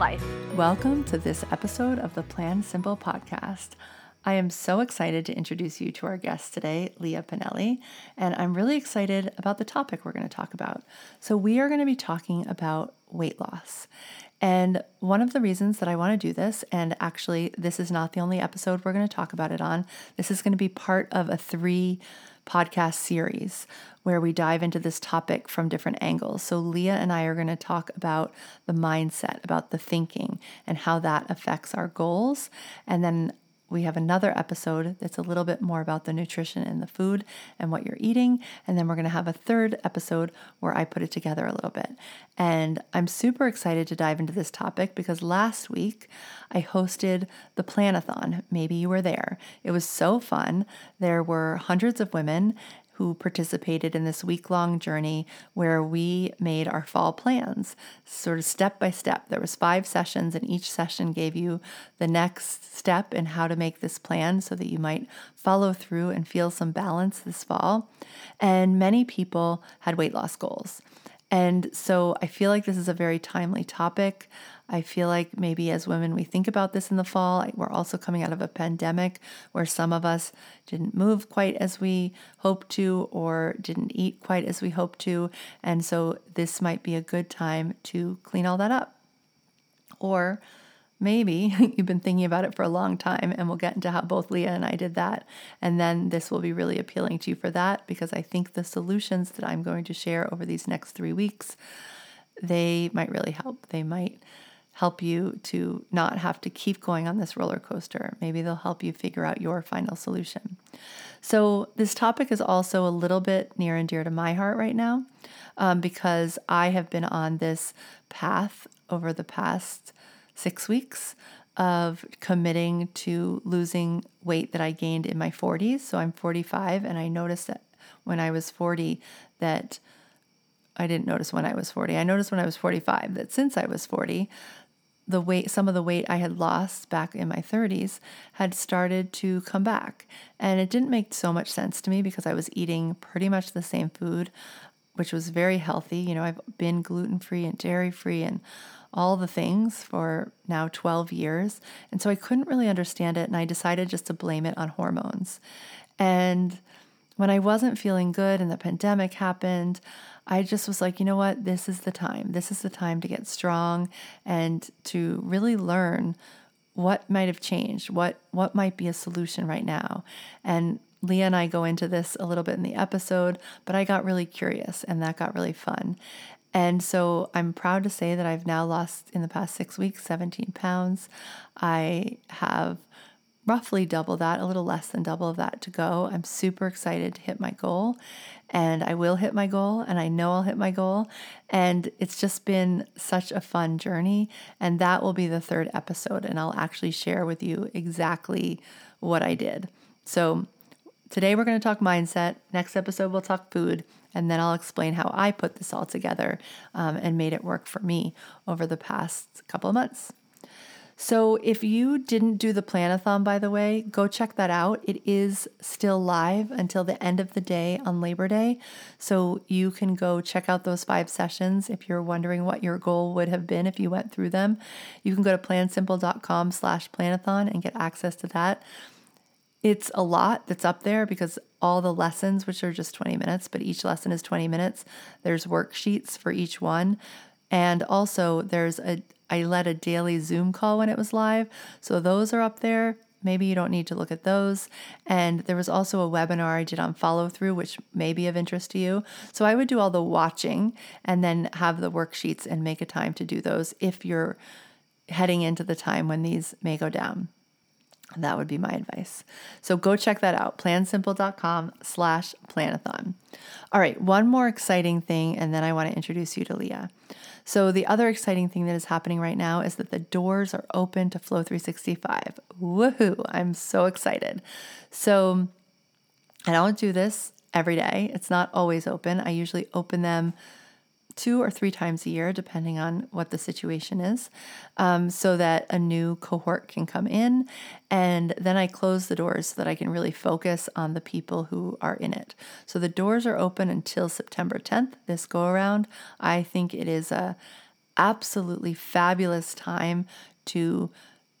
life. Welcome to this episode of the Plan Simple podcast. I am so excited to introduce you to our guest today, Leah Pinelli, and I'm really excited about the topic we're going to talk about. So, we are going to be talking about weight loss. And one of the reasons that I want to do this, and actually, this is not the only episode we're going to talk about it on, this is going to be part of a three podcast series where we dive into this topic from different angles. So, Leah and I are going to talk about the mindset, about the thinking, and how that affects our goals. And then we have another episode that's a little bit more about the nutrition and the food and what you're eating. And then we're going to have a third episode where I put it together a little bit. And I'm super excited to dive into this topic because last week I hosted the Planathon. Maybe you were there. It was so fun. There were hundreds of women who participated in this week long journey where we made our fall plans sort of step by step. There was five sessions and each session gave you the next step in how to make this plan so that you might follow through and feel some balance this fall. And many people had weight loss goals. And so I feel like this is a very timely topic. I feel like maybe as women, we think about this in the fall. We're also coming out of a pandemic where some of us didn't move quite as we hoped to or didn't eat quite as we hoped to. And so this might be a good time to clean all that up. Or maybe you've been thinking about it for a long time, and we'll get into how both Leah and I did that. And then this will be really appealing to you for that because I think the solutions that I'm going to share over these next three weeks. They might really help. They might help you to not have to keep going on this roller coaster. Maybe they'll help you figure out your final solution. So, this topic is also a little bit near and dear to my heart right now um, because I have been on this path over the past six weeks of committing to losing weight that I gained in my 40s. So, I'm 45, and I noticed that when I was 40 that I didn't notice when I was 40. I noticed when I was 45 that since I was 40, the weight, some of the weight I had lost back in my 30s had started to come back. And it didn't make so much sense to me because I was eating pretty much the same food, which was very healthy. You know, I've been gluten free and dairy free and all the things for now 12 years. And so I couldn't really understand it. And I decided just to blame it on hormones. And when I wasn't feeling good and the pandemic happened, I just was like, you know what? This is the time. This is the time to get strong and to really learn what might have changed, what what might be a solution right now. And Leah and I go into this a little bit in the episode, but I got really curious and that got really fun. And so I'm proud to say that I've now lost in the past six weeks 17 pounds. I have roughly double that, a little less than double of that to go. I'm super excited to hit my goal and I will hit my goal and I know I'll hit my goal. And it's just been such a fun journey. And that will be the third episode. And I'll actually share with you exactly what I did. So today we're going to talk mindset. Next episode, we'll talk food. And then I'll explain how I put this all together um, and made it work for me over the past couple of months. So, if you didn't do the planathon, by the way, go check that out. It is still live until the end of the day on Labor Day. So, you can go check out those five sessions if you're wondering what your goal would have been if you went through them. You can go to plansimple.com slash planathon and get access to that. It's a lot that's up there because all the lessons, which are just 20 minutes, but each lesson is 20 minutes, there's worksheets for each one. And also, there's a, I led a daily Zoom call when it was live. So those are up there. Maybe you don't need to look at those. And there was also a webinar I did on follow through, which may be of interest to you. So I would do all the watching and then have the worksheets and make a time to do those if you're heading into the time when these may go down. That would be my advice. So go check that out, plansimple.com slash planathon. All right, one more exciting thing, and then I want to introduce you to Leah. So the other exciting thing that is happening right now is that the doors are open to Flow 365. Woohoo! I'm so excited. So I don't do this every day. It's not always open. I usually open them two or three times a year, depending on what the situation is, um, so that a new cohort can come in. And then I close the doors so that I can really focus on the people who are in it. So the doors are open until September 10th, this go around. I think it is a absolutely fabulous time to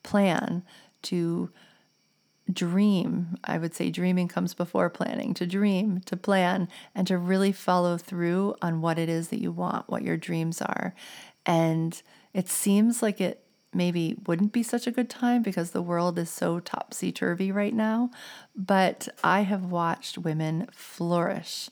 plan, to dream. I would say dreaming comes before planning, to dream, to plan, and to really follow through on what it is that you want, what your dreams are. And it seems like it maybe wouldn't be such a good time because the world is so topsy turvy right now. But I have watched women flourish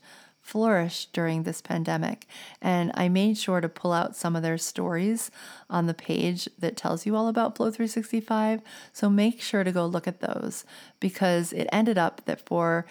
flourish during this pandemic. And I made sure to pull out some of their stories on the page that tells you all about Flow 365. So make sure to go look at those because it ended up that for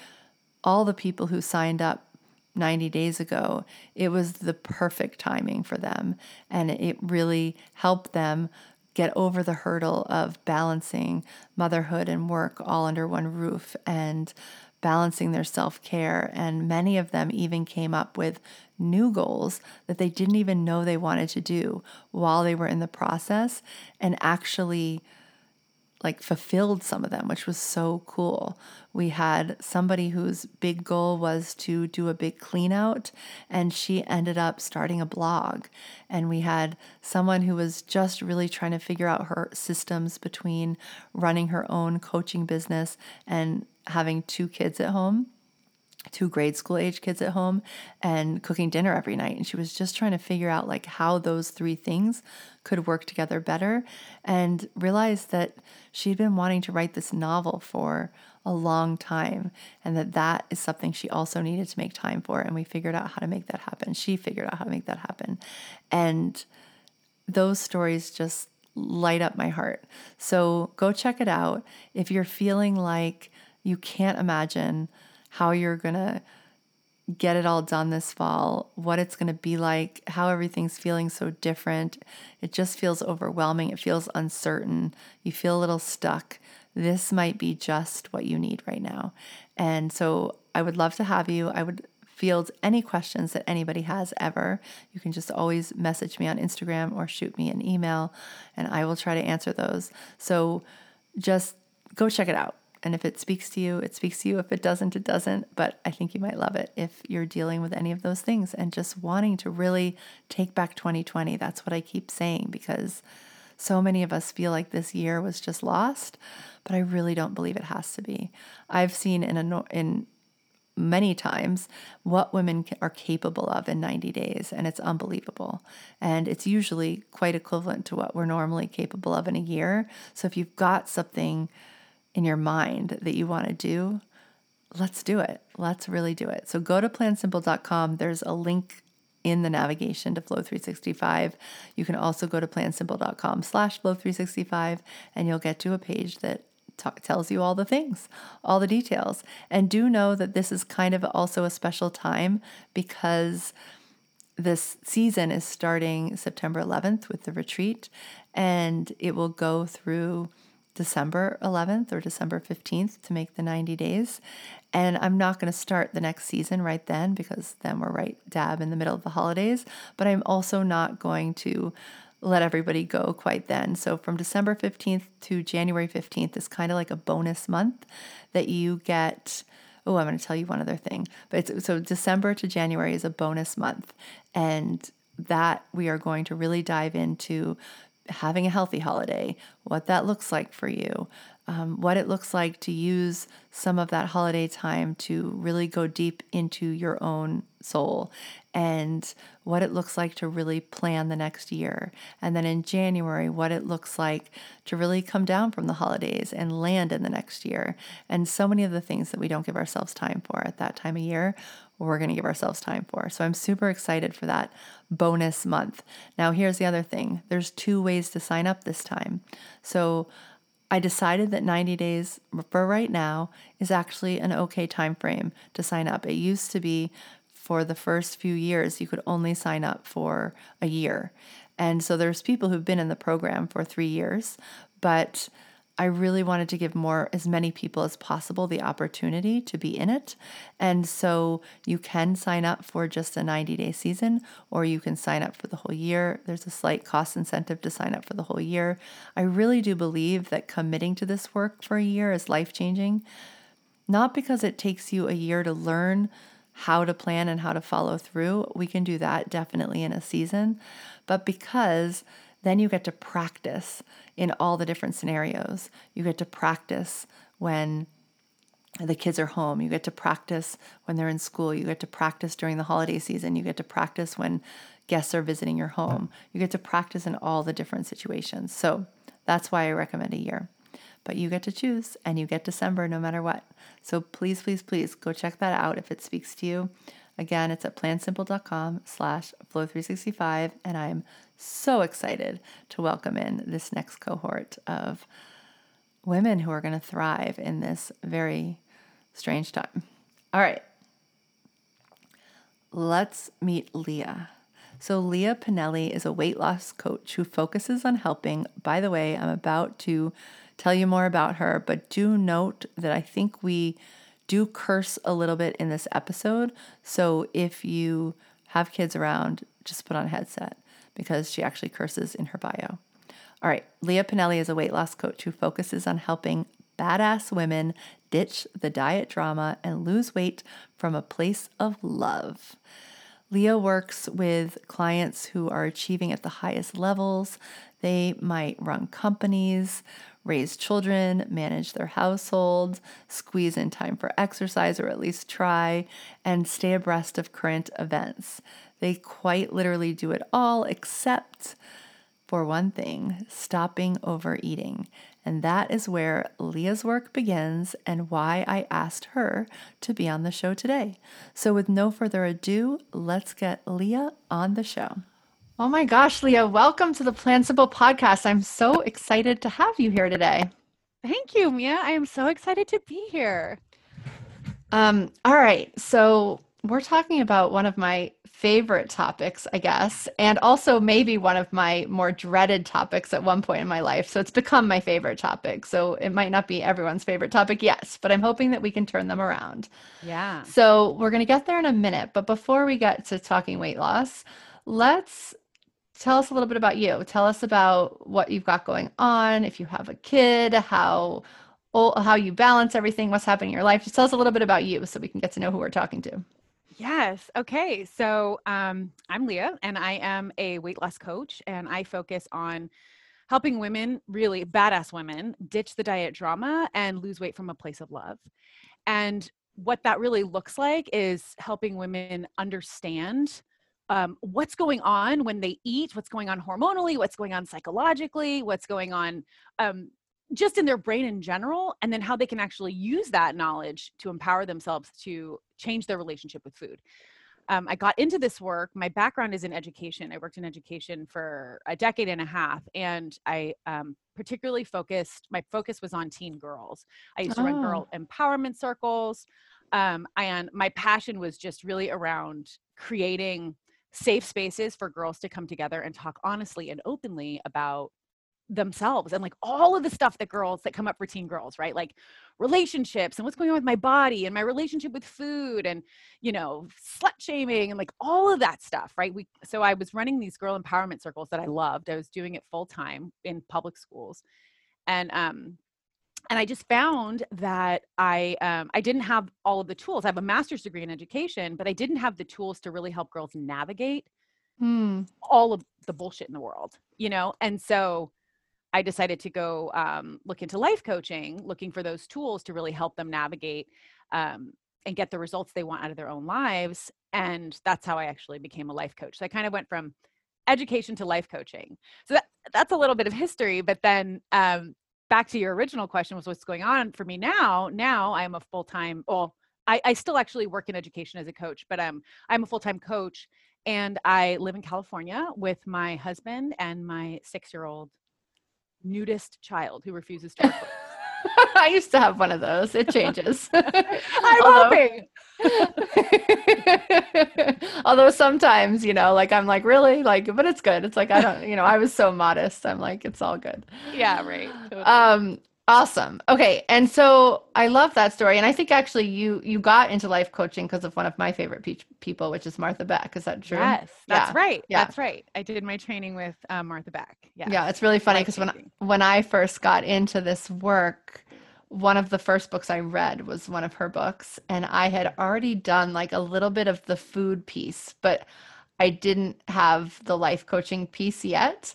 all the people who signed up 90 days ago, it was the perfect timing for them. And it really helped them get over the hurdle of balancing motherhood and work all under one roof and balancing their self care. And many of them even came up with new goals that they didn't even know they wanted to do while they were in the process and actually like fulfilled some of them, which was so cool. We had somebody whose big goal was to do a big clean out, and she ended up starting a blog. And we had someone who was just really trying to figure out her systems between running her own coaching business and having two kids at home two grade school age kids at home and cooking dinner every night. And she was just trying to figure out like how those three things could work together better and realized that she'd been wanting to write this novel for a long time and that that is something she also needed to make time for. And we figured out how to make that happen. She figured out how to make that happen. And those stories just light up my heart. So go check it out. If you're feeling like you can't imagine how you're going to get it all done this fall, what it's going to be like, how everything's feeling so different. It just feels overwhelming. It feels uncertain. You feel a little stuck. This might be just what you need right now. And so I would love to have you. I would field any questions that anybody has ever. You can just always message me on Instagram or shoot me an email, and I will try to answer those. So just go check it out. And if it speaks to you, it speaks to you. If it doesn't, it doesn't. But I think you might love it if you're dealing with any of those things and just wanting to really take back 2020. That's what I keep saying because so many of us feel like this year was just lost, but I really don't believe it has to be. I've seen in a, in many times what women are capable of in 90 days, and it's unbelievable. And it's usually quite equivalent to what we're normally capable of in a year. So if you've got something in your mind that you want to do, let's do it. Let's really do it. So go to plansimple.com. There's a link in the navigation to Flow 365. You can also go to plansimple.com slash Flow 365 and you'll get to a page that t- tells you all the things, all the details. And do know that this is kind of also a special time because this season is starting September 11th with the retreat and it will go through December 11th or December 15th to make the 90 days. And I'm not going to start the next season right then because then we're right dab in the middle of the holidays. But I'm also not going to let everybody go quite then. So from December 15th to January 15th is kind of like a bonus month that you get. Oh, I'm going to tell you one other thing. But so December to January is a bonus month. And that we are going to really dive into having a healthy holiday, what that looks like for you, um, what it looks like to use some of that holiday time to really go deep into your own soul, and what it looks like to really plan the next year. And then in January, what it looks like to really come down from the holidays and land in the next year. And so many of the things that we don't give ourselves time for at that time of year, we're going to give ourselves time for. So I'm super excited for that bonus month. Now, here's the other thing there's two ways to sign up this time. So I decided that 90 days for right now is actually an okay time frame to sign up. It used to be for the first few years you could only sign up for a year. And so there's people who've been in the program for 3 years, but I really wanted to give more, as many people as possible, the opportunity to be in it. And so you can sign up for just a 90 day season, or you can sign up for the whole year. There's a slight cost incentive to sign up for the whole year. I really do believe that committing to this work for a year is life changing, not because it takes you a year to learn how to plan and how to follow through. We can do that definitely in a season, but because then you get to practice in all the different scenarios. You get to practice when the kids are home. You get to practice when they're in school. You get to practice during the holiday season. You get to practice when guests are visiting your home. You get to practice in all the different situations. So that's why I recommend a year. But you get to choose and you get December no matter what. So please, please, please go check that out if it speaks to you. Again, it's at plansimple.com slash flow365. And I'm so excited to welcome in this next cohort of women who are going to thrive in this very strange time. All right. Let's meet Leah. So, Leah Pinelli is a weight loss coach who focuses on helping. By the way, I'm about to tell you more about her, but do note that I think we do curse a little bit in this episode. So if you have kids around, just put on a headset because she actually curses in her bio. All right, Leah Pinelli is a weight loss coach who focuses on helping badass women ditch the diet drama and lose weight from a place of love. Leah works with clients who are achieving at the highest levels. They might run companies, raise children, manage their household, squeeze in time for exercise or at least try, and stay abreast of current events. They quite literally do it all except for one thing stopping overeating. And that is where Leah's work begins and why I asked her to be on the show today. So, with no further ado, let's get Leah on the show. Oh my gosh, Leah, welcome to the Plan Simple podcast. I'm so excited to have you here today. Thank you, Mia. I am so excited to be here. Um, all right. So, we're talking about one of my favorite topics, I guess, and also maybe one of my more dreaded topics at one point in my life. So, it's become my favorite topic. So, it might not be everyone's favorite topic, yes, but I'm hoping that we can turn them around. Yeah. So, we're going to get there in a minute. But before we get to talking weight loss, let's tell us a little bit about you. Tell us about what you've got going on, if you have a kid, how how you balance everything, what's happening in your life. Just tell us a little bit about you so we can get to know who we're talking to. Yes. Okay. So um, I'm Leah, and I am a weight loss coach, and I focus on helping women, really badass women, ditch the diet drama and lose weight from a place of love. And what that really looks like is helping women understand um, what's going on when they eat, what's going on hormonally, what's going on psychologically, what's going on um, just in their brain in general, and then how they can actually use that knowledge to empower themselves to change their relationship with food. Um, I got into this work. My background is in education. I worked in education for a decade and a half, and I um, particularly focused. My focus was on teen girls. I used to oh. run girl empowerment circles, um, and my passion was just really around creating safe spaces for girls to come together and talk honestly and openly about themselves and like all of the stuff that girls that come up for teen girls right like relationships and what's going on with my body and my relationship with food and you know slut shaming and like all of that stuff right we so i was running these girl empowerment circles that i loved i was doing it full time in public schools and um and I just found that I um, I didn't have all of the tools. I have a master's degree in education, but I didn't have the tools to really help girls navigate hmm. all of the bullshit in the world, you know. And so I decided to go um, look into life coaching, looking for those tools to really help them navigate um, and get the results they want out of their own lives. And that's how I actually became a life coach. So I kind of went from education to life coaching. So that, that's a little bit of history, but then um, back to your original question was what's going on for me now now i'm a full-time well I, I still actually work in education as a coach but um, i'm a full-time coach and i live in california with my husband and my six-year-old nudist child who refuses to clothes. I used to have one of those. It changes. I'm Although- hoping. Although sometimes, you know, like I'm like, really? Like, but it's good. It's like I don't, you know, I was so modest. I'm like, it's all good. Yeah, right. totally. Um, awesome. Okay. And so I love that story. And I think actually you you got into life coaching because of one of my favorite pe- people, which is Martha Beck. Is that true? Yes, that's Yeah. right. Yeah. That's right. I did my training with um, Martha Beck. Yeah. Yeah, it's really funny because when when I first got into this work, one of the first books I read was one of her books, and I had already done like a little bit of the food piece, but I didn't have the life coaching piece yet.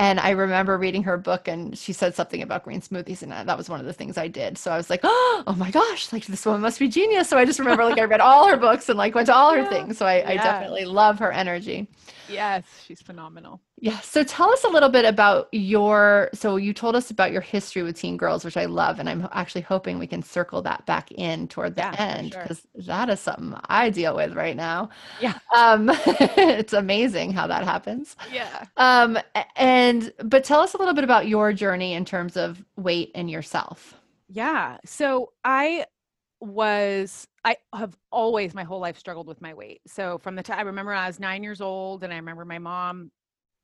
And I remember reading her book, and she said something about green smoothies, and that was one of the things I did. So I was like, "Oh my gosh, like this woman must be genius!" So I just remember like I read all her books and like went to all her Yeah. things. So I, I definitely love her energy. Yes, she's phenomenal. Yeah. So tell us a little bit about your, so you told us about your history with teen girls, which I love. And I'm actually hoping we can circle that back in toward the Yeah, end sure. because that is something I deal with right now. Yeah. Um, it's amazing how that happens. Yeah. Um, a- and, but tell us a little bit about your journey in terms of weight and yourself. Yeah. So I was I have always my whole life struggled with my weight. So from the time I remember I was 9 years old and I remember my mom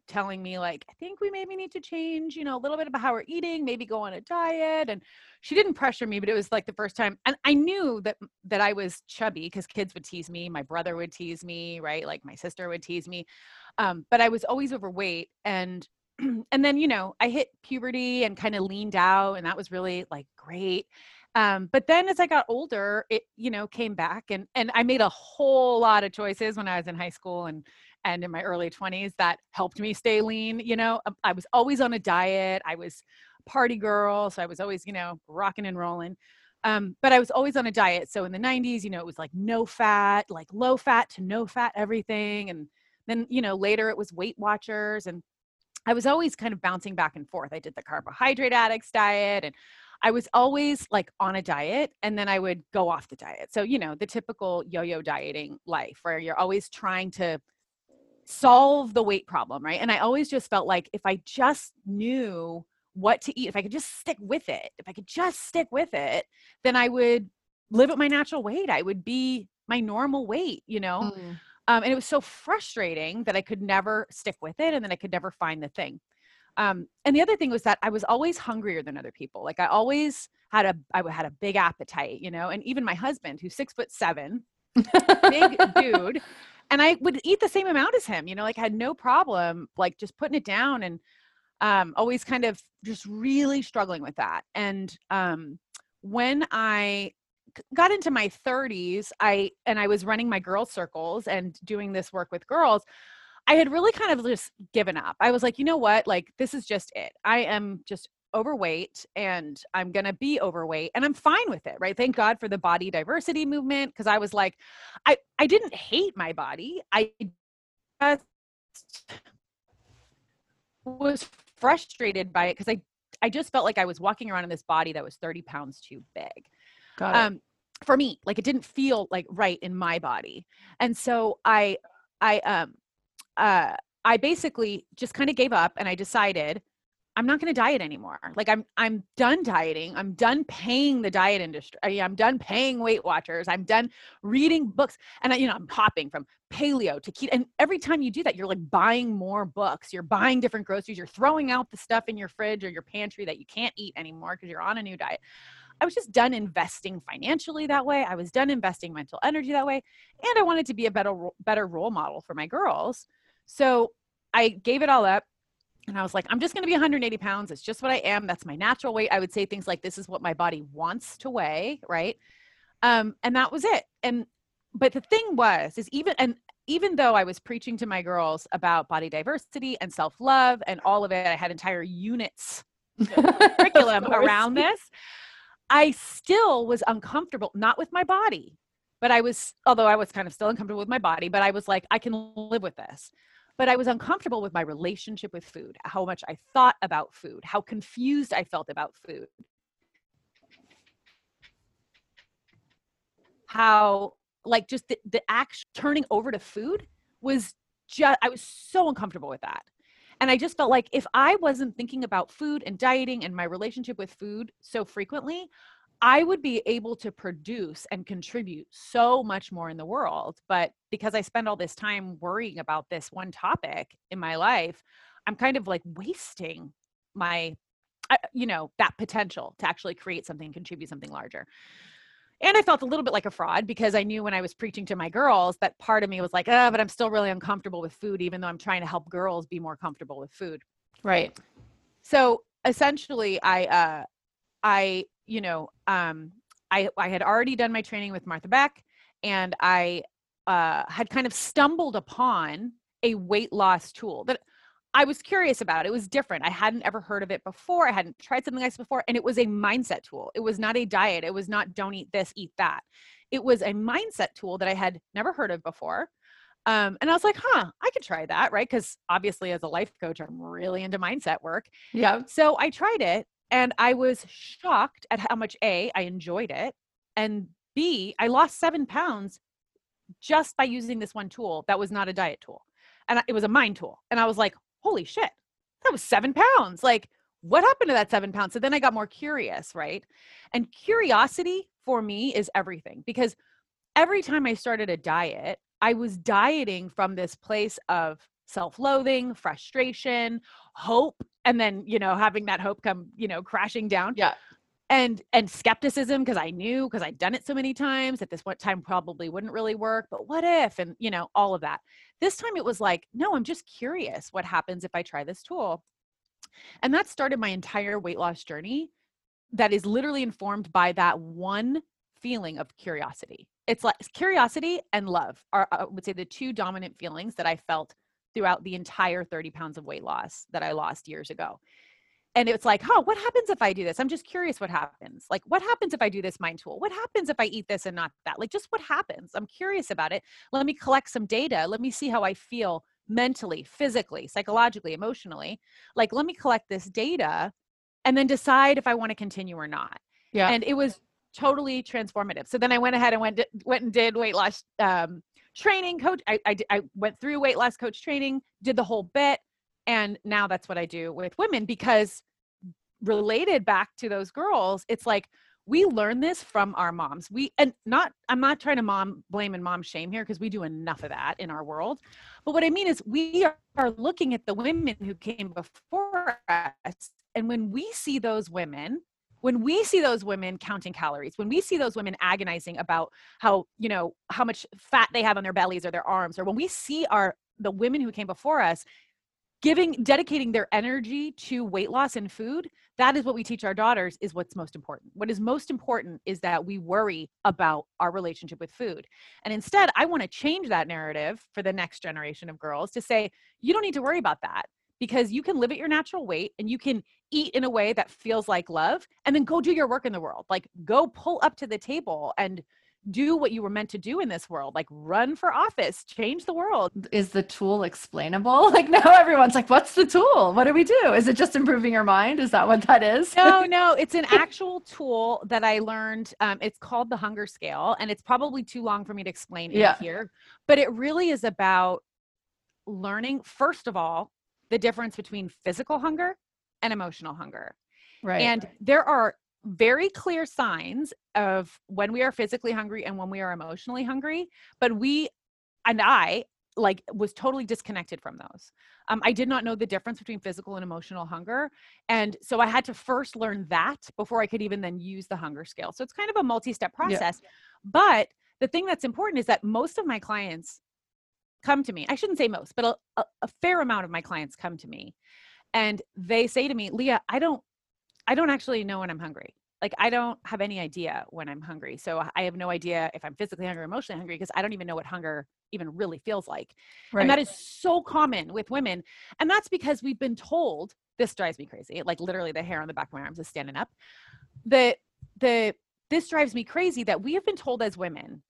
telling me like I think we maybe need to change, you know, a little bit about how we're eating, maybe go on a diet and she didn't pressure me, but it was like the first time and I knew that that I was chubby because kids would tease me, my brother would tease me, right? Like my sister would tease me. Um, but I was always overweight and and then you know i hit puberty and kind of leaned out and that was really like great. Um, but then as i got older it you know came back and and i made a whole lot of choices when i was in high school and and in my early 20s that helped me stay lean you know? Um, i was always on a diet i was party girl so i was always you know rocking and rolling. Um, but i was always on a diet so in the 90s you know it was like no fat like low fat to no fat everything and then you know later it was weight watchers and I was always kind of bouncing back and forth. I did the carbohydrate addicts diet and I was always like on a diet and then I would go off the diet. So, you know, the typical yo yo dieting life where you're always trying to solve the weight problem, right? And I always just felt like if I just knew what to eat, if I could just stick with it, if I could just stick with it, then I would live at my natural weight. I would be my normal weight, you know? Mm. Um, and it was so frustrating that I could never stick with it and then I could never find the thing. Um, and the other thing was that I was always hungrier than other people. Like I always had a, I had a big appetite, you know, and even my husband who's six foot seven, big dude, and I would eat the same amount as him, you know, like I had no problem, like just putting it down and, um, always kind of just really struggling with that. And, um, when I got into my 30s i and i was running my girl circles and doing this work with girls i had really kind of just given up. I was like you know what? Like this is just it. I am just overweight and i'm going to be overweight and i'm fine with it right? Thank god for the body diversity movement because i was like i i didn't hate my body. I just was frustrated by it because i i just felt like i was walking around in this body that was 30 pounds too big Got it. um for me like it didn't feel like right in my body. And so i i um uh i basically just kind of gave up and i decided i'm not going to diet anymore. Like i'm i'm done dieting. I'm done paying the diet industry I- i'm done paying weight watchers. I'm done reading books. And I, you know i'm hopping from paleo to keto. And every time you do that you're like buying more books. You're buying different groceries. You're throwing out the stuff in your fridge or your pantry that you can't eat anymore because you're on a new diet I was just done investing financially that way. I was done investing mental energy that way, and I wanted to be a better better role model for my girls. So I gave it all up, and I was like, I'm just going to be 180 pounds. It's just what I am. That's my natural weight. I would say things like, "This is what my body wants to weigh," right? Um, and that was it. And but the thing was, is even and even though I was preaching to my girls about body diversity and self love and all of it, I had entire units curriculum around this. I still was uncomfortable, not with my body, but I was, although I was kind of still uncomfortable with my body, but I was like, I can live with this. But I was uncomfortable with my relationship with food, how much I thought about food, how confused I felt about food, how, like, just the, the act turning over to food was just, I was so uncomfortable with that. And I just felt like if I wasn't thinking about food and dieting and my relationship with food so frequently, I would be able to produce and contribute so much more in the world. But because I spend all this time worrying about this one topic in my life, I'm kind of like wasting my, uh, you know, that potential to actually create something, contribute something larger. And I felt a little bit like a fraud because I knew when I was preaching to my girls that part of me was like, oh, but I'm still really uncomfortable with food, even though I'm trying to help girls be more comfortable with food. Right. So essentially, I, uh, I, you know, um, I, I had already done my training with Martha Beck and I uh, had kind of stumbled upon a weight loss tool that I was curious about. It was different. I hadn't ever heard of it before. I hadn't tried something like this before. And it was a mindset tool. It was not a diet. It was not don't eat this, eat that. It was a mindset tool that I had never heard of before. Um, and I was like, huh, I could try that, right? Because obviously, as a life coach, I'm really into mindset work. Yeah. So I tried it and I was shocked at how much A, I enjoyed it. And B, I lost seven pounds just by using this one tool that was not a diet tool. And it was a mind tool. And I was like, holy shit, that was seven pounds. Like, what happened to that seven pounds? So then I got more curious, right? And curiosity for me is everything because every time I started a diet, I was dieting from this place of self-loathing, frustration, hope, and then, you know, having that hope come, you know, crashing down. Yeah. And and skepticism because I knew because I'd done it so many times at this one time probably wouldn't really work, but what if? And you know, all of that. This time it was like, no, I'm just curious what happens if I try this tool. And that started my entire weight loss journey that is literally informed by that one feeling of curiosity. It's like curiosity and love are, I would say, the two dominant feelings that I felt throughout the entire 30 pounds of weight loss that I lost years ago. And it's like, huh, what happens if I do this? I'm just curious what happens. Like, what happens if I do this mind tool? What happens if I eat this and not that? Like, just what happens? I'm curious about it. Let me collect some data. Let me see how I feel mentally, physically, psychologically, emotionally. Like, let me collect this data and then decide if I want to continue or not. Yeah. And it was totally transformative. So then I went ahead and went went and did weight loss um, training coach. I, I I went through weight loss coach training, did the whole bit, and now that's what I do with women because related back to those girls, it's like we learn this from our moms. We and not I'm not trying to mom blame and mom shame here because we do enough of that in our world. But what I mean is we are looking at the women who came before us and when we see those women when we see those women counting calories when we see those women agonizing about how you know how much fat they have on their bellies or their arms or when we see our the women who came before us giving dedicating their energy to weight loss and food that is what we teach our daughters is what's most important. What is most important is that we worry about our relationship with food. And instead i want to change that narrative for the next generation of girls to say you don't need to worry about that because you can live at your natural weight and you can eat in a way that feels like love and then go do your work in the world. Like go pull up to the table and do what you were meant to do in this world like run for office change the world. Is the tool explainable? Like now everyone's like what's the tool? What do we do? Is it just improving your mind? Is that what that is? No no it's an actual tool that i learned um, it's called the hunger scale and it's probably too long for me to explain yeah. here but it really is about learning first of all the difference between physical hunger and emotional hunger. Right. And there are very clear signs of when we are physically hungry and when we are emotionally hungry but we and i like was totally disconnected from those um, i did not know the difference between physical and emotional hunger and so i had to first learn that before i could even then use the hunger scale so it's kind of a multi-step process yeah. but the thing that's important is that most of my clients come to me i shouldn't say most but a, a fair amount of my clients come to me and they say to me leah i don't I don't actually know when I'm hungry. Like I don't have any idea when I'm hungry. So I have no idea if I'm physically hungry or emotionally hungry because I don't even know what hunger even really feels like. Right. And that is so common with women. And that's because we've been told this drives me crazy. Like literally the hair on the back of my arms is standing up. The the this drives me crazy that we have been told as women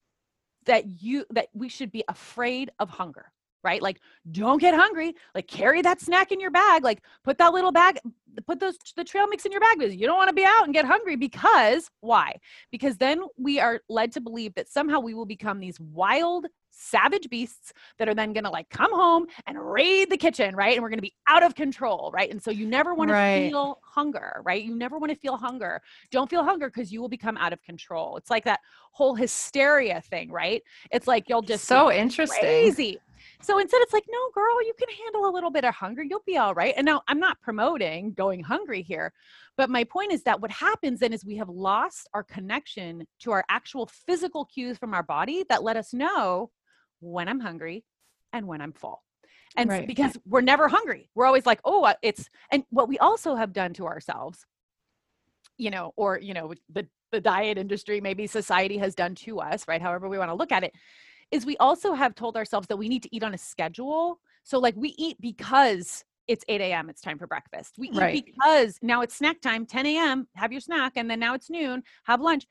that you that we should be afraid of hunger right? Like, don't get hungry. Like, carry that snack in your bag. Like, put that little bag, put those the trail mix in your bag because you don't want to be out and get hungry. Because why? Because then we are led to believe that somehow we will become these wild, savage beasts that are then going to like come home and raid the kitchen, right? And we're going to be out of control, right? And so you never want Right. to feel hunger, right? You never want to feel hunger. Don't feel hunger because you will become out of control. It's like that whole hysteria thing, right? It's like you'll just so interesting. crazy. So instead, it's like, no, girl, you can handle a little bit of hunger. You'll be all right. And now I'm not promoting going hungry here, but my point is that what happens then is we have lost our connection to our actual physical cues from our body that let us know when I'm hungry and when I'm full. And Right. because we're never hungry, we're always like, oh, uh, it's, and what we also have done to ourselves, you know, or, you know, the, the diet industry, maybe society has done to us, right? However, we want to look at it, is we also have told ourselves that we need to eat on a schedule. So, like, we eat because it's 8 a.m., it's time for breakfast. We eat Right. because now it's snack time, 10 a.m., have your snack, and then now it's noon, have lunch.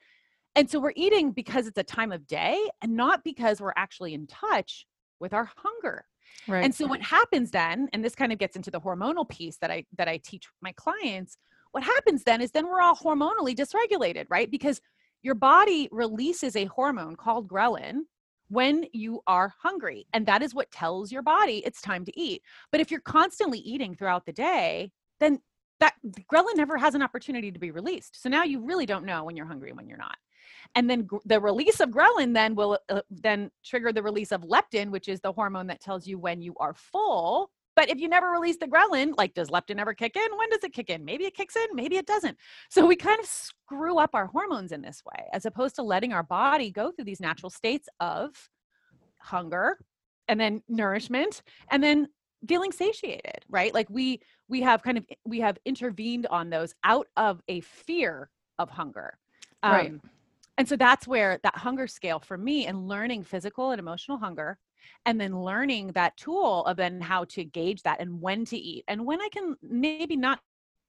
And so we're eating because it's a time of day and not because we're actually in touch with our hunger. Right. And so what happens then, and this kind of gets into the hormonal piece that I that I teach my clients, what happens then is then we're all hormonally dysregulated, right? Because your body releases a hormone called ghrelin when you are hungry, and that is what tells your body it's time to eat. But if you're constantly eating throughout the day, then that ghrelin never has an opportunity to be released. So now you really don't know when you're hungry and when you're not and then gr- the release of ghrelin then will uh, then trigger the release of leptin which is the hormone that tells you when you are full but if you never release the ghrelin like does leptin ever kick in? When does it kick in? Maybe it kicks in maybe it doesn't. So we kind of screw up our hormones in this way as opposed to letting our body go through these natural states of hunger and then nourishment and then feeling satiated right? Like we we have kind of we have intervened on those out of a fear of hunger. Right. Um, and so that's where that hunger scale for me and learning physical and emotional hunger and then learning that tool of then how to gauge that and when to eat and when i can maybe not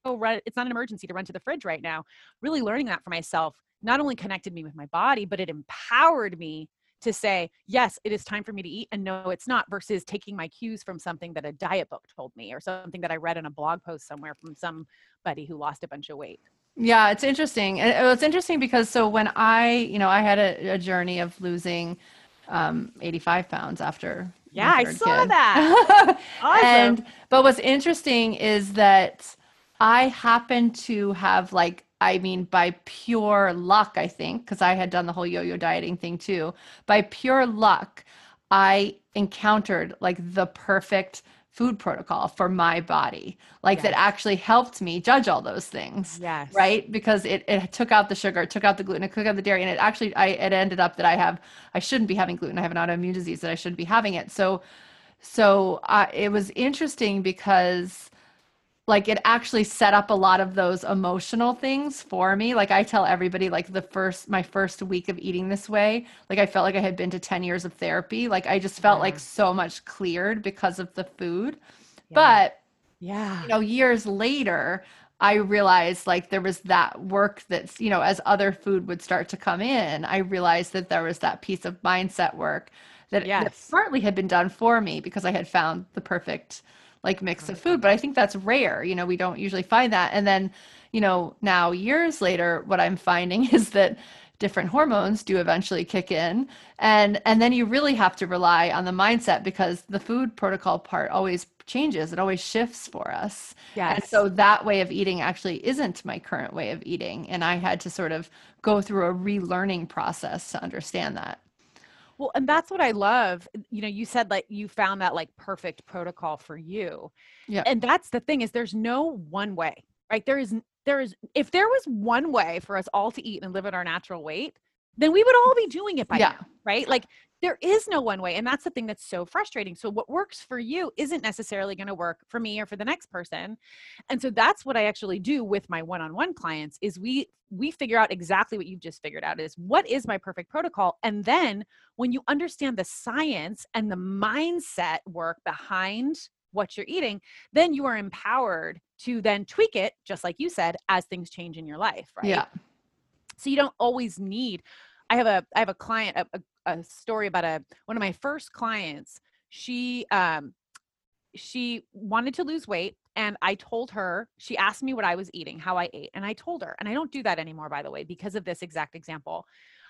go run it's not an emergency to run to the fridge right now really learning that for myself not only connected me with my body but it empowered me to say yes it is time for me to eat and no it's not versus taking my cues from something that a diet book told me or something that i read in a blog post somewhere from somebody who lost a bunch of weight Yeah, it's interesting. And uh, It's interesting because so when I, you know, I had a, a journey of losing um, 85 pounds after. Yeah, I saw kid. that. Awesome. And but what's interesting is that I happen to have like I mean by pure luck I think because I had done the whole yo-yo dieting thing too. By pure luck, I encountered like the perfect food protocol for my body. Like that actually helped me judge all those things yes. right? Because it, it took out the sugar it took out the gluten it took out the dairy and it actually i it ended up that i have i shouldn't be having gluten i have an autoimmune disease that i shouldn't be having it. So so uh, it was interesting because like it actually set up a lot of those emotional things for me. Like i tell everybody like the first my first week of eating this way like i felt like i had been to 10 years of therapy. Like i just felt like so much cleared because of the food. Yeah. but yeah. you know years later i realized like there was that work that's you know as other food would start to come in i realized that there was that piece of mindset work that, that Yes. partly had been done for me because i had found the perfect like mix of mm-hmm. food but i think that's rare you know we don't usually find that. And then you know now years later what i'm finding is that different hormones do eventually kick in. And and then you really have to rely on the mindset because the food protocol part always changes. It always shifts for us. And so that way of eating actually isn't my current way of eating. And i had to sort of go through a relearning process to understand that Well, and that's what I love. Eh, you know, you said like you found that like perfect protocol for you. Yeah. And that's the thing is there's no one way, right? There is there is if there was one way for us all to eat and live at our natural weight, then we would all be doing it by Yeah. now, right? Like there is no one way. And that's the thing that's so frustrating. So what works for you isn't necessarily going to work for me or for the next person. And so that's what I actually do with my one-on-one clients is we we figure out exactly what you've just figured out is what is my perfect protocol and then when you understand the science and the mindset work behind what you're eating, then you are empowered to then tweak it, just like you said, as things change in your life, right? yeah So you don't always need. I have a I have a client a, a, story about a one of my first clients. She um she wanted to lose weight and I told her she asked me what I was eating, how I ate, and I told her, and I don't do that anymore by the way because of this exact example.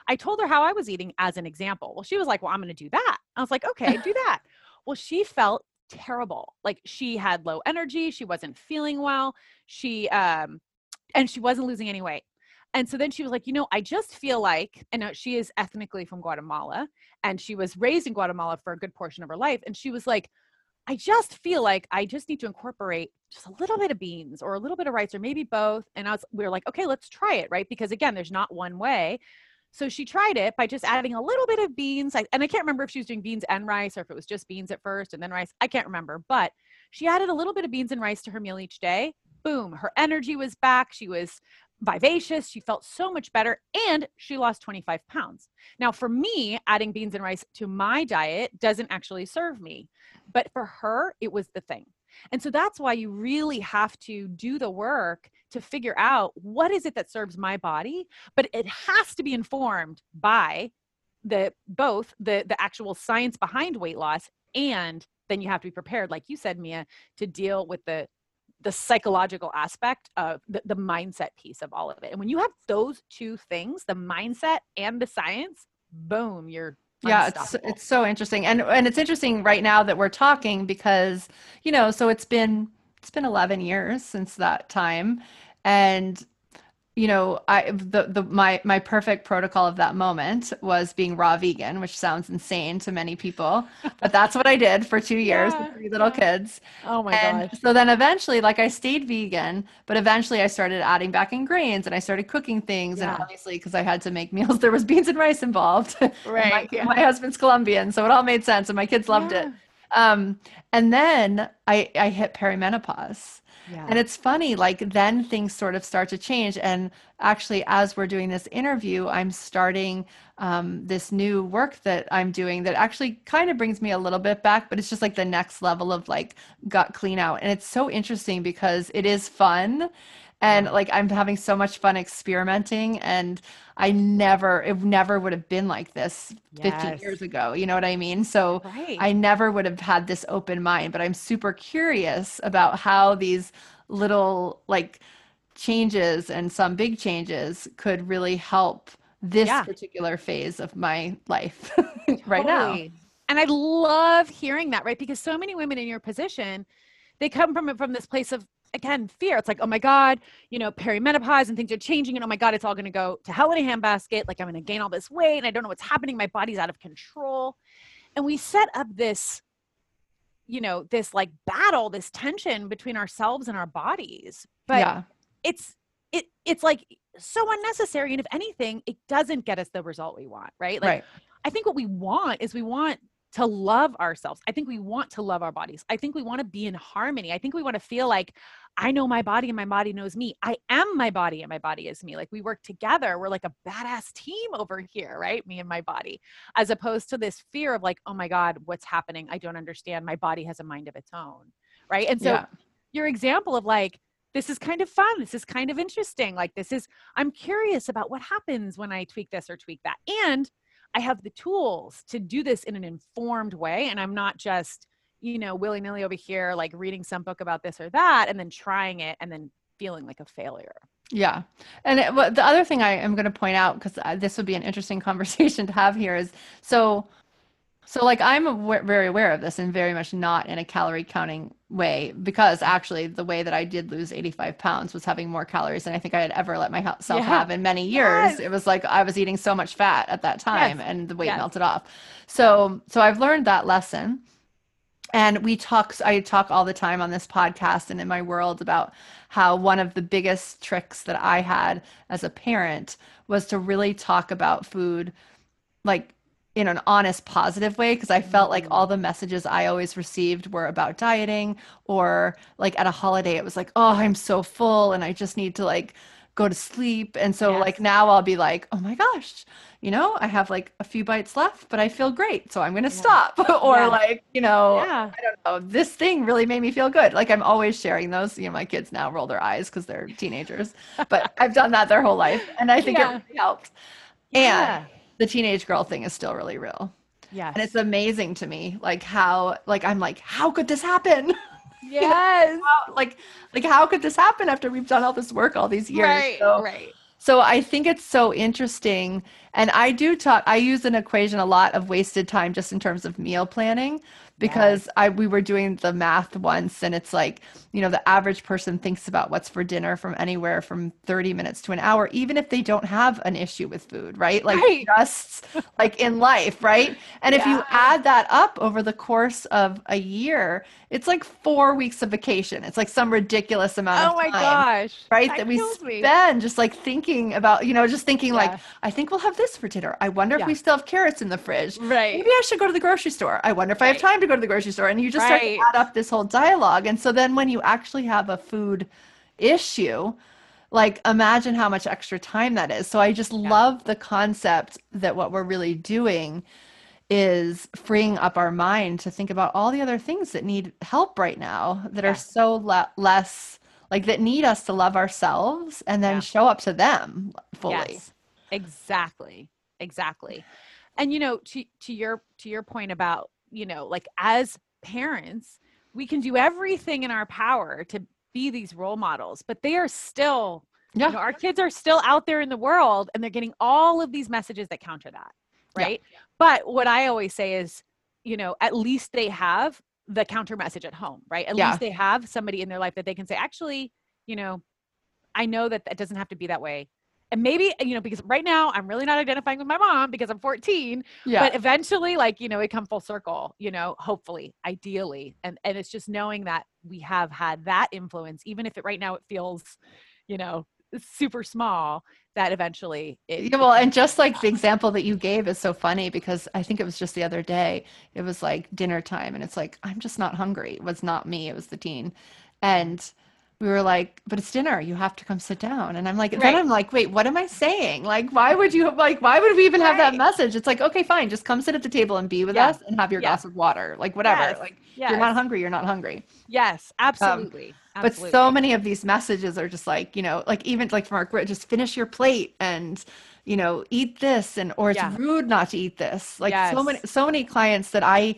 I told her how I was eating as an example. Well, she was like, "Well, I'm going to do that." I was like, okay, do that. Well, she felt terrible. Like she had low energy, she wasn't feeling well, she um and she wasn't losing any weight. And so then she was like, you know, I just feel like, and uh, she is ethnically from Guatemala and she was raised in Guatemala for a good portion of her life. And she was like, I just feel like I just need to incorporate just a little bit of beans or a little bit of rice or maybe both. And I was, we were like, okay, let's try it, right? Because again, there's not one way. So she tried it by just adding a little bit of beans. I, and I can't remember if she was doing beans and rice or if it was just beans at first and then rice. I can't remember, but she added a little bit of beans and rice to her meal each day. Boom, her energy was back. She was vivacious. She felt so much better and she lost 25 pounds. Now, for me, adding beans and rice to my diet doesn't actually serve me, but for her, it was the thing. And so that's why you really have to do the work to figure out what is it that serves my body, but it has to be informed by the both the the actual science behind weight loss and then you have to be prepared like you said Mia to deal with the the psychological aspect of the, the mindset piece of all of it. And when you have those two things, the mindset and the science, boom, you're yeah it's it's so interesting. And and it's interesting right now that we're talking because you know so it's been it's been 11 years since that time. And you know i the, the my my perfect protocol of that moment was being raw vegan which sounds insane to many people but that's what i did for two years yeah, with three little yeah. kids. Oh my and gosh. so then eventually like i stayed vegan but eventually i started adding back in grains and i started cooking things yeah. and obviously because i had to make meals there was beans and rice involved. Right my, my, husband's colombian so it all made sense and my kids loved it. Um and then i i hit perimenopause yeah. And it's funny, like then things sort of start to change. And actually, as we're doing this interview, I'm starting um, this new work that I'm doing that actually kind of brings me a little bit back, but it's just like the next level of like gut clean out. And it's so interesting because it is fun and like i'm having so much fun experimenting and i never it never would have been like this yes. 15 years ago you know what i mean so right. i never would have had this open mind but i'm super curious about how these little like changes and some big changes could really help this yeah. particular phase of my life right now and i love hearing that right because so many women in your position they come from from this place of again fear. It's like oh my god you know perimenopause and things are changing and oh my god it's all going to go to hell in a handbasket. Like i'm going to gain all this weight and i don't know what's happening. My body's out of control. And we set up this you know this like battle this tension between ourselves and our bodies. But yeah. it's it it's like so unnecessary and if anything it doesn't get us the result we want right? Like right. i think what we want is we want to love ourselves. I think we want to love our bodies. I think we want to be in harmony. I think we want to feel like I know my body and my body knows me. I am my body and my body is me. Like we work together. We're like a badass team over here, right? Me and my body, as opposed to this fear of like, oh my God, what's happening? I don't understand. My body has a mind of its own. Right. And so yeah. your example of like, this is kind of fun. This is kind of interesting. Like, this is, I'm curious about what happens when I tweak this or tweak that. And I have the tools to do this in an informed way. And I'm not just, you know, willy nilly over here, like reading some book about this or that and then trying it and then feeling like a failure. Yeah. And it, the other thing I am going to point out, because uh, this would be an interesting conversation to have here, is so so, like, I'm aware, very aware of this and very much not in a calorie counting way because actually, the way that I did lose 85 pounds was having more calories than I think I had ever let myself yeah. have in many years. Yes. It was like I was eating so much fat at that time yes. and the weight yes. melted off. So, so I've learned that lesson. And we talk, I talk all the time on this podcast and in my world about how one of the biggest tricks that I had as a parent was to really talk about food like in an honest positive way because i felt like all mm. the messages i always received were about dieting or like at a holiday it was like oh i'm so full and i just need to like go to sleep and so yes. like now i'll be like oh my gosh you know i have like a few bites left but i feel great so i'm going to yeah. stop or yeah. like you know yeah. i don't know this thing really made me feel good like i'm always sharing those you know my kids now roll their eyes because they're teenagers but i've done that their whole life and i think it really helped and the teenage girl thing is still really real. Yeah. And it's amazing to me, like how, like, I'm like, how could this happen? Yes. how, like, like, how could this happen after we've done all this work all these years? Right. So, right. So I think it's so interesting. And I do talk, I use an equation a lot of wasted time just in terms of meal planning because. I we were doing the math once and it's like, you know, the average person thinks about what's for dinner from anywhere from 30 minutes to an hour, even if they don't have an issue with food, right? Like right. just like in life, right? And yeah. if you add that up over the course of a year, it's like four weeks of vacation. It's like some ridiculous amount oh of time. My gosh. Right? That, that we spend me. just like thinking about, you know, just thinking yeah. like, I think we'll have this for dinner. I wonder if we still have carrots in the fridge. Right. Maybe I should go to the grocery store. I wonder if right. I have time to go to the grocery store. And you just right. start to add up this whole dialogue. And so then when you actually have a food issue, like imagine how much extra time that is. So I just yeah. love the concept that what we're really doing is freeing up our mind to think about all the other things that need help right now that yeah. are so le- less like that need us to love ourselves and then yeah. show up to them fully. Yes. Exactly. Exactly. And you know, to to your to your point about, you know, like as parents, we can do everything in our power to be these role models, but they are still yeah. You know, our kids are still out there in the world and they're getting all of these messages that counter that. Right. Yeah. But what I always say is, you know, at least they have the counter message at home, right? At yeah. least they have somebody in their life that they can say, actually, you know, I know that it doesn't have to be that way and maybe uh, you know because right now i'm really not identifying with my mom because i'm 14 yeah. but eventually like you know we come full circle you know hopefully ideally and and it's just knowing that we have had that influence even if it right now it feels you know super small that eventually it, yeah, well and just like the example that you gave is so funny because i think it was just the other day it was like dinner time and it's like i'm just not hungry it was not me it was the teen and we were like, but it's dinner. You have to come sit down. And I'm like, right. then I'm like, wait, what am I saying? Like, why would you like, why would we even right. have that message? It's like, okay, fine. Just come sit at the table and be with yeah. us and have your yeah. glass of water. Like, whatever. Yes. Like, yes. you're not hungry. You're not hungry. Yes, absolutely. Um, absolutely. But so many of these messages are just like, you know, like even like from our, just finish your plate and, you know, eat this and, or it's yeah. rude not to eat this. Like yes. so many, so many clients that I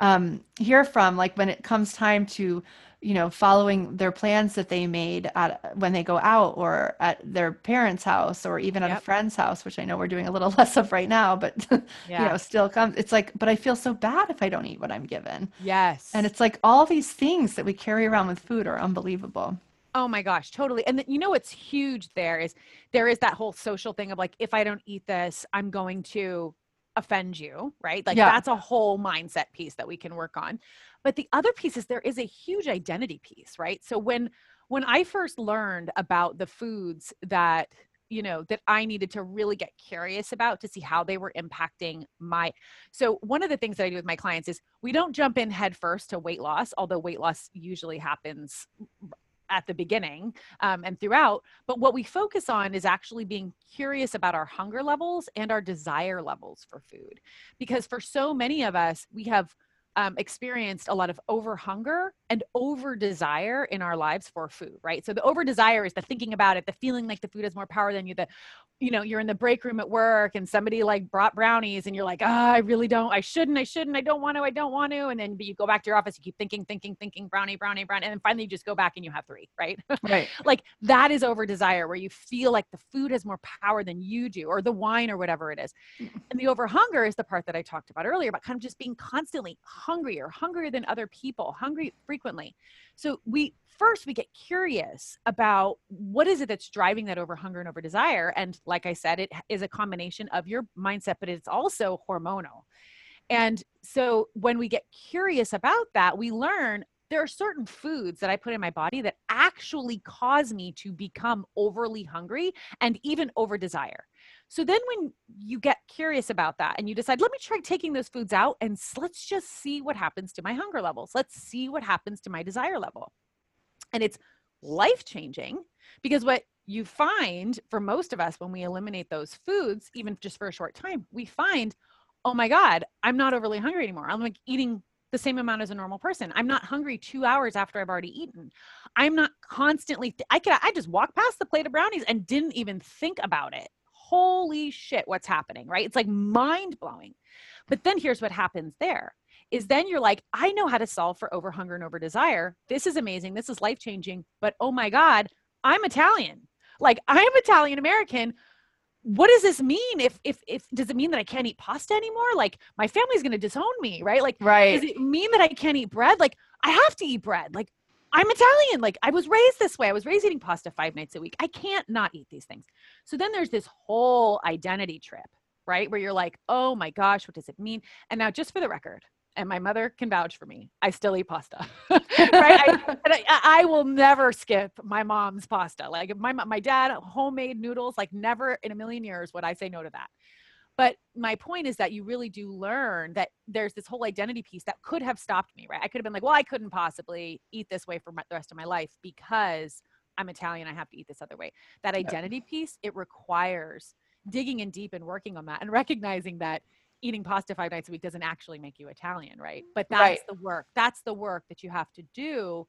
um, hear from, like when it comes time to, you know following their plans that they made at when they go out or at their parents house or even at yep. a friend's house which i know we're doing a little less of right now but yeah. you know still comes it's like but i feel so bad if i don't eat what i'm given yes and it's like all these things that we carry around with food are unbelievable Oh my gosh, totally. And you know what's huge there is there is that whole social thing of like if I don't eat this, I'm going to offend you, right? Like yeah. that's a whole mindset piece that we can work on. But the other piece is there is a huge identity piece, right? So when when I first learned about the foods that you know that i needed to really get curious about to see how they were impacting my so one of the things that i do with my clients is we don't jump in head first to weight loss although weight loss usually happens at the beginning um, and throughout but what we focus on is actually being curious about our hunger levels and our desire levels for food because for so many of us we have um, experienced a lot of over hunger and over desire in our lives for food, right? So the over desire is the thinking about it, the feeling like the food has more power than you, the you know you're in the break room at work and somebody like brought brownies and you're like oh i really don't i shouldn't i shouldn't i don't want to i don't want to and then but you go back to your office you keep thinking thinking thinking brownie brownie brownie and then finally you just go back and you have three right right like that is over desire where you feel like the food has more power than you do or the wine or whatever it is mm. and the over hunger is the part that i talked about earlier about kind of just being constantly hungrier hungrier than other people hungry frequently. So we first we get curious about what is it that's driving that over hunger and over desire. And like i said it is a combination of your mindset but it's also hormonal. And so when we get curious about that we learn there are certain foods that I put in my body that actually cause me to become overly hungry and even over desire. So then when you get curious about that and you decide, let me try taking those foods out and let's just see what happens to my hunger levels. Let's see what happens to my desire level. And it's life changing because what you find for most of us when we eliminate those foods, even just for a short time, we find, oh my God, I'm not overly hungry anymore. I'm like eating the same amount as a normal person. I'm not hungry two hours after I've already eaten. I'm not constantly, th- I could, I just walk past the plate of brownies and didn't even think about it. Holy shit, what's happening, right? It's like mind blowing. But then here's what happens there is then you're like, I know how to solve for over hunger and over desire. This is amazing. This is life changing. But oh my God, I'm Italian. Like I'm Italian American. What does this mean? If if if does it mean that I can't eat pasta anymore? Like my family's going to disown me, right? Like right. does it mean that I can't eat bread? Like I have to eat bread. Like I'm Italian. Like I was raised this way. I was raised eating pasta five nights a week. I can't not eat these things. So then there's this whole identity trip, right? Where you're like, oh my gosh, what does it mean? And now, just for the record, and my mother can vouch for me. I still eat pasta, right? I, I, I, will never skip my mom's pasta. Like my my dad homemade noodles, like never in a million years would I say no to that. But my point is that you really do learn that there's this whole identity piece that could have stopped me, right? I could have been like, well, I couldn't possibly eat this way for my, the rest of my life because I'm Italian. I have to eat this other way. That identity piece, it requires digging in deep and working on that and recognizing that eating pasta five nights a week doesn't actually make you Italian, right? But that's right. the work. That's the work that you have to do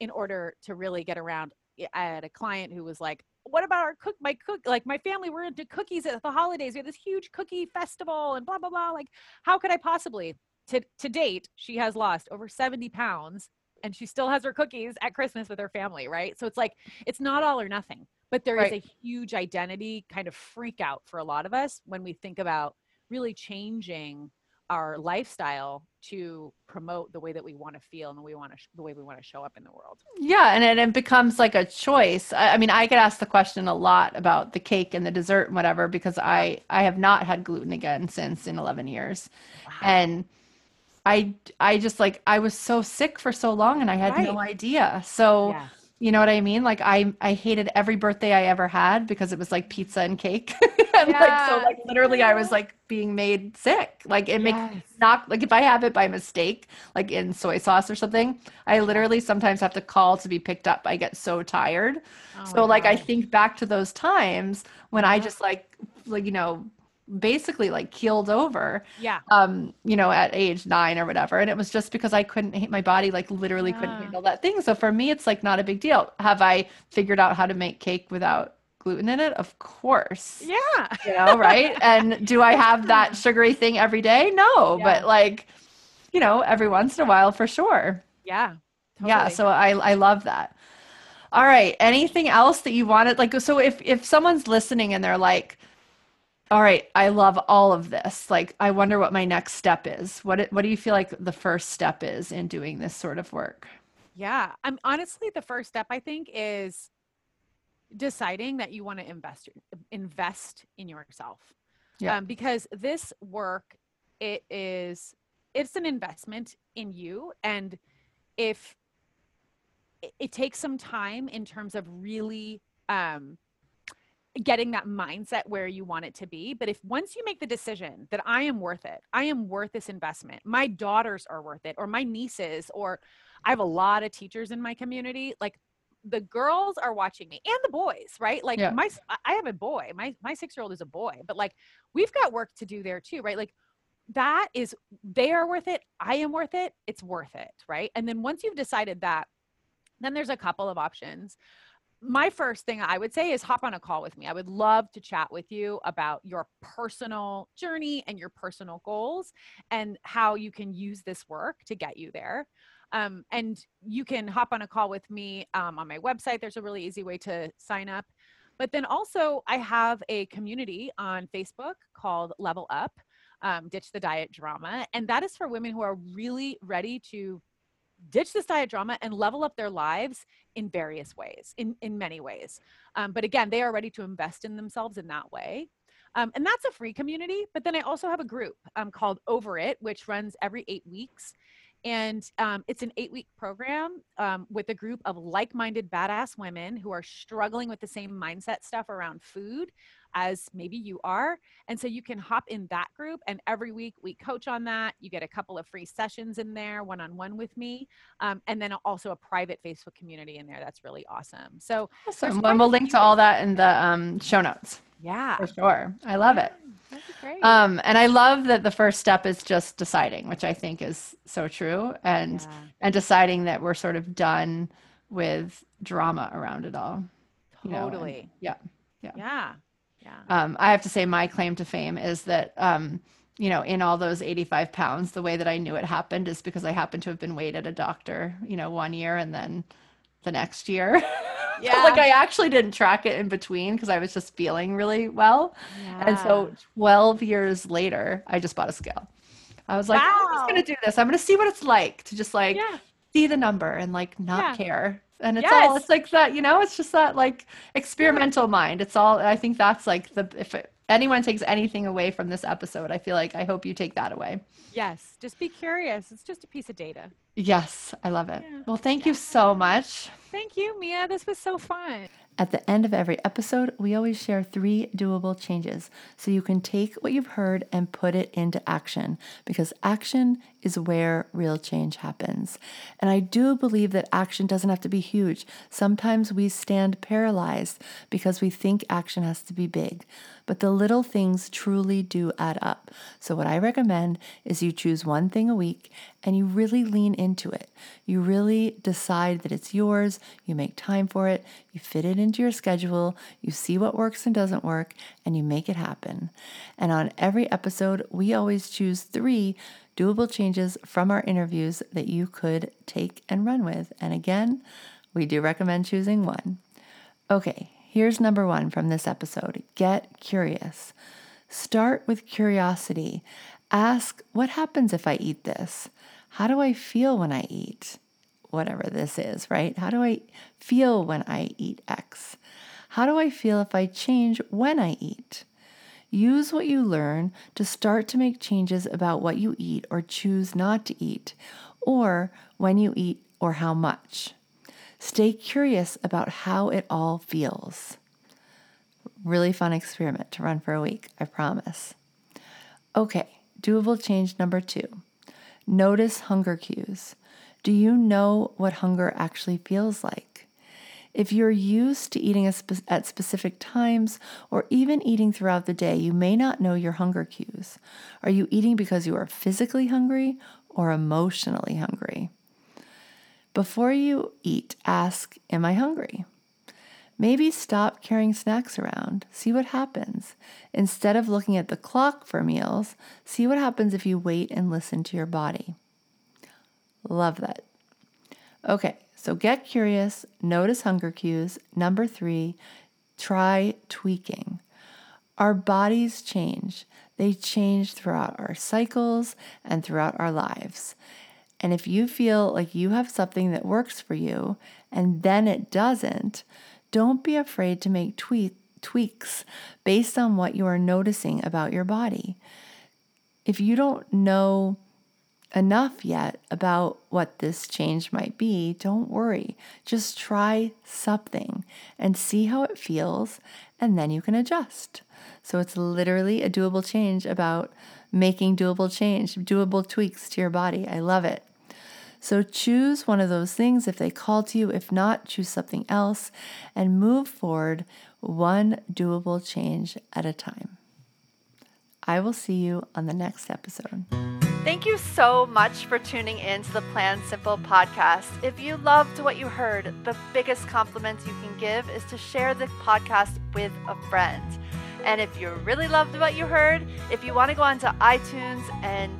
in order to really get around. Eh, I had a client who was like, what about our cook my cook like my family we're into cookies at the holidays. We have this huge cookie festival and blah blah blah. Like how could i possibly? To to date she has lost over 70 pounds and she still has her cookies at christmas with her family right? So it's like it's not all or nothing but there right. is a huge identity kind of freak out for a lot of us when we think about really changing our lifestyle to promote the way that we want to feel and the way we want to sh- the way we want to show up in the world. Yeah, and it, it becomes like a choice. I, I, mean, I get asked the question a lot about the cake and the dessert and whatever because I I have not had gluten again since in 11 years. Wow. And I I just like I was so sick for so long and I had right. no idea. So yeah. You know what I mean? Like I I hated every birthday I ever had because it was like pizza and cake. and yeah. like so like literally I was like being made sick. Like it yes. makes not like if I have it by mistake, like in soy sauce or something, I literally sometimes have to call to be picked up. I get so tired. Oh so like God. I think back to those times when I just like like you know basically like keeled over. Yeah. Um, you know, at age nine or whatever. And it was just because I couldn't my body like literally yeah. couldn't handle that thing. So for me it's like not a big deal. Have I figured out how to make cake without gluten in it? Of course. Yeah. You know, right? and do I have that sugary thing every day? No, yeah. but like, you know, every once in a while for sure. Yeah. Totally. Yeah. So I I love that. All right. Anything else that you wanted? Like, so if if someone's listening and they're like, all right, I love all of this. Like, I wonder what my next step is. What what do you feel like the first step is in doing this sort of work? Yeah, I'm honestly the first step I think is deciding that you want to invest invest in yourself. Yeah. Um, because this work it is it's an investment in you and if it, it takes some time in terms of really um getting that mindset where you want it to be. But if once you make the decision that I am worth it, I am worth this investment, my daughters are worth it, or my nieces, or I have a lot of teachers in my community, like the girls are watching me and the boys, right? Like yeah. my, I have a boy, my, my six-year-old is a boy, but like we've got work to do there too, right? Like that is, they are worth it. I am worth it. It's worth it. Right. And then once you've decided that, then there's a couple of options my first thing I would say is hop on a call with me. I would love to chat with you about your personal journey and your personal goals and how you can use this work to get you there. Um, and you can hop on a call with me um, on my website. There's a really easy way to sign up. But then also, I have a community on Facebook called Level Up. Um, ditch the diet drama. And that is for women who are really ready to ditch this diet drama and level up their lives in various ways, in, in many ways. Um, but again, they are ready to invest in themselves in that way. Um, and that's a free community. But then I also have a group um, called Over It, which runs every eight weeks. And um, it's an eight week program um, with a group of like minded badass women who are struggling with the same mindset stuff around food as maybe you are. And so you can hop in that group, and every week we coach on that. You get a couple of free sessions in there, one on one with me, um, and then also a private Facebook community in there. That's really awesome. So, awesome. And we'll link to all that in the um, show notes. Yeah, for sure. I love it. Um, and I love that the first step is just deciding, which I think is so true, and yeah. and deciding that we're sort of done with drama around it all. Totally. You know, yeah. Yeah. Yeah. Yeah. Um, I have to say, my claim to fame is that, um, you know, in all those 85 pounds, the way that I knew it happened is because I happened to have been weighed at a doctor, you know, one year and then the next year Yeah. like I actually didn't track it in between because I was just feeling really well. And so 12 years later, I just bought a scale. I was like, I'm just gonna do this. I'm gonna see what it's like to just like yeah. see the number and like not Yeah. care. And it's all, it's like that, you know, it's just that like experimental mind. It's all I think that's like the if it, anyone takes anything away from this episode, I feel like I hope you take that away. Yes. Just be curious. It's just a piece of data. Yes, I love it. Yeah. Well, thank you so much. Thank you, Mia. This was so fun. At the end of every episode, we always share three doable changes so you can take what you've heard and put it into action because action is where real change happens. And I do believe that action doesn't have to be huge. Sometimes we stand paralyzed because we think action has to be big, but the little things truly do add up. So, what I recommend is you choose one thing a week and you really lean into it. You really decide that it's yours, you make time for it, you fit it into your schedule, you see what works and doesn't work, and you make it happen. And on every episode, we always choose three doable changes from our interviews that you could take and run with. And again, we do recommend choosing one. Okay, here's number one from this episode get curious. Start with curiosity. Ask, what happens if I eat this? How do I feel when I eat? Whatever this is, right? How do I feel when I eat X? How do I feel if I change when I eat? Use what you learn to start to make changes about what you eat or choose not to eat, or when you eat or how much. Stay curious about how it all feels. Really fun experiment to run for a week, I promise. Okay, doable change number two. Notice hunger cues. Do you know what hunger actually feels like? If you're used to eating at specific times or even eating throughout the day, you may not know your hunger cues. Are you eating because you are physically hungry or emotionally hungry? Before you eat, ask, Am I hungry? Maybe stop carrying snacks around. See what happens. Instead of looking at the clock for meals, see what happens if you wait and listen to your body. Love that. Okay, so get curious, notice hunger cues. Number three, try tweaking. Our bodies change, they change throughout our cycles and throughout our lives. And if you feel like you have something that works for you and then it doesn't, don't be afraid to make tweak, tweaks based on what you are noticing about your body. If you don't know enough yet about what this change might be, don't worry. Just try something and see how it feels, and then you can adjust. So it's literally a doable change about making doable change, doable tweaks to your body. I love it. So choose one of those things if they call to you. If not, choose something else and move forward one doable change at a time. I will see you on the next episode. Thank you so much for tuning in to the Plan Simple podcast. If you loved what you heard, the biggest compliment you can give is to share the podcast with a friend. And if you really loved what you heard, if you want to go onto iTunes and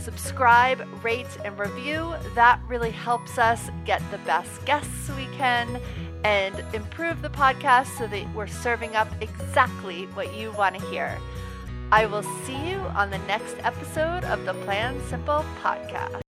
subscribe, rate, and review, that really helps us get the best guests we can and improve the podcast so that we're serving up exactly what you want to hear. I will see you on the next episode of the Plan Simple podcast.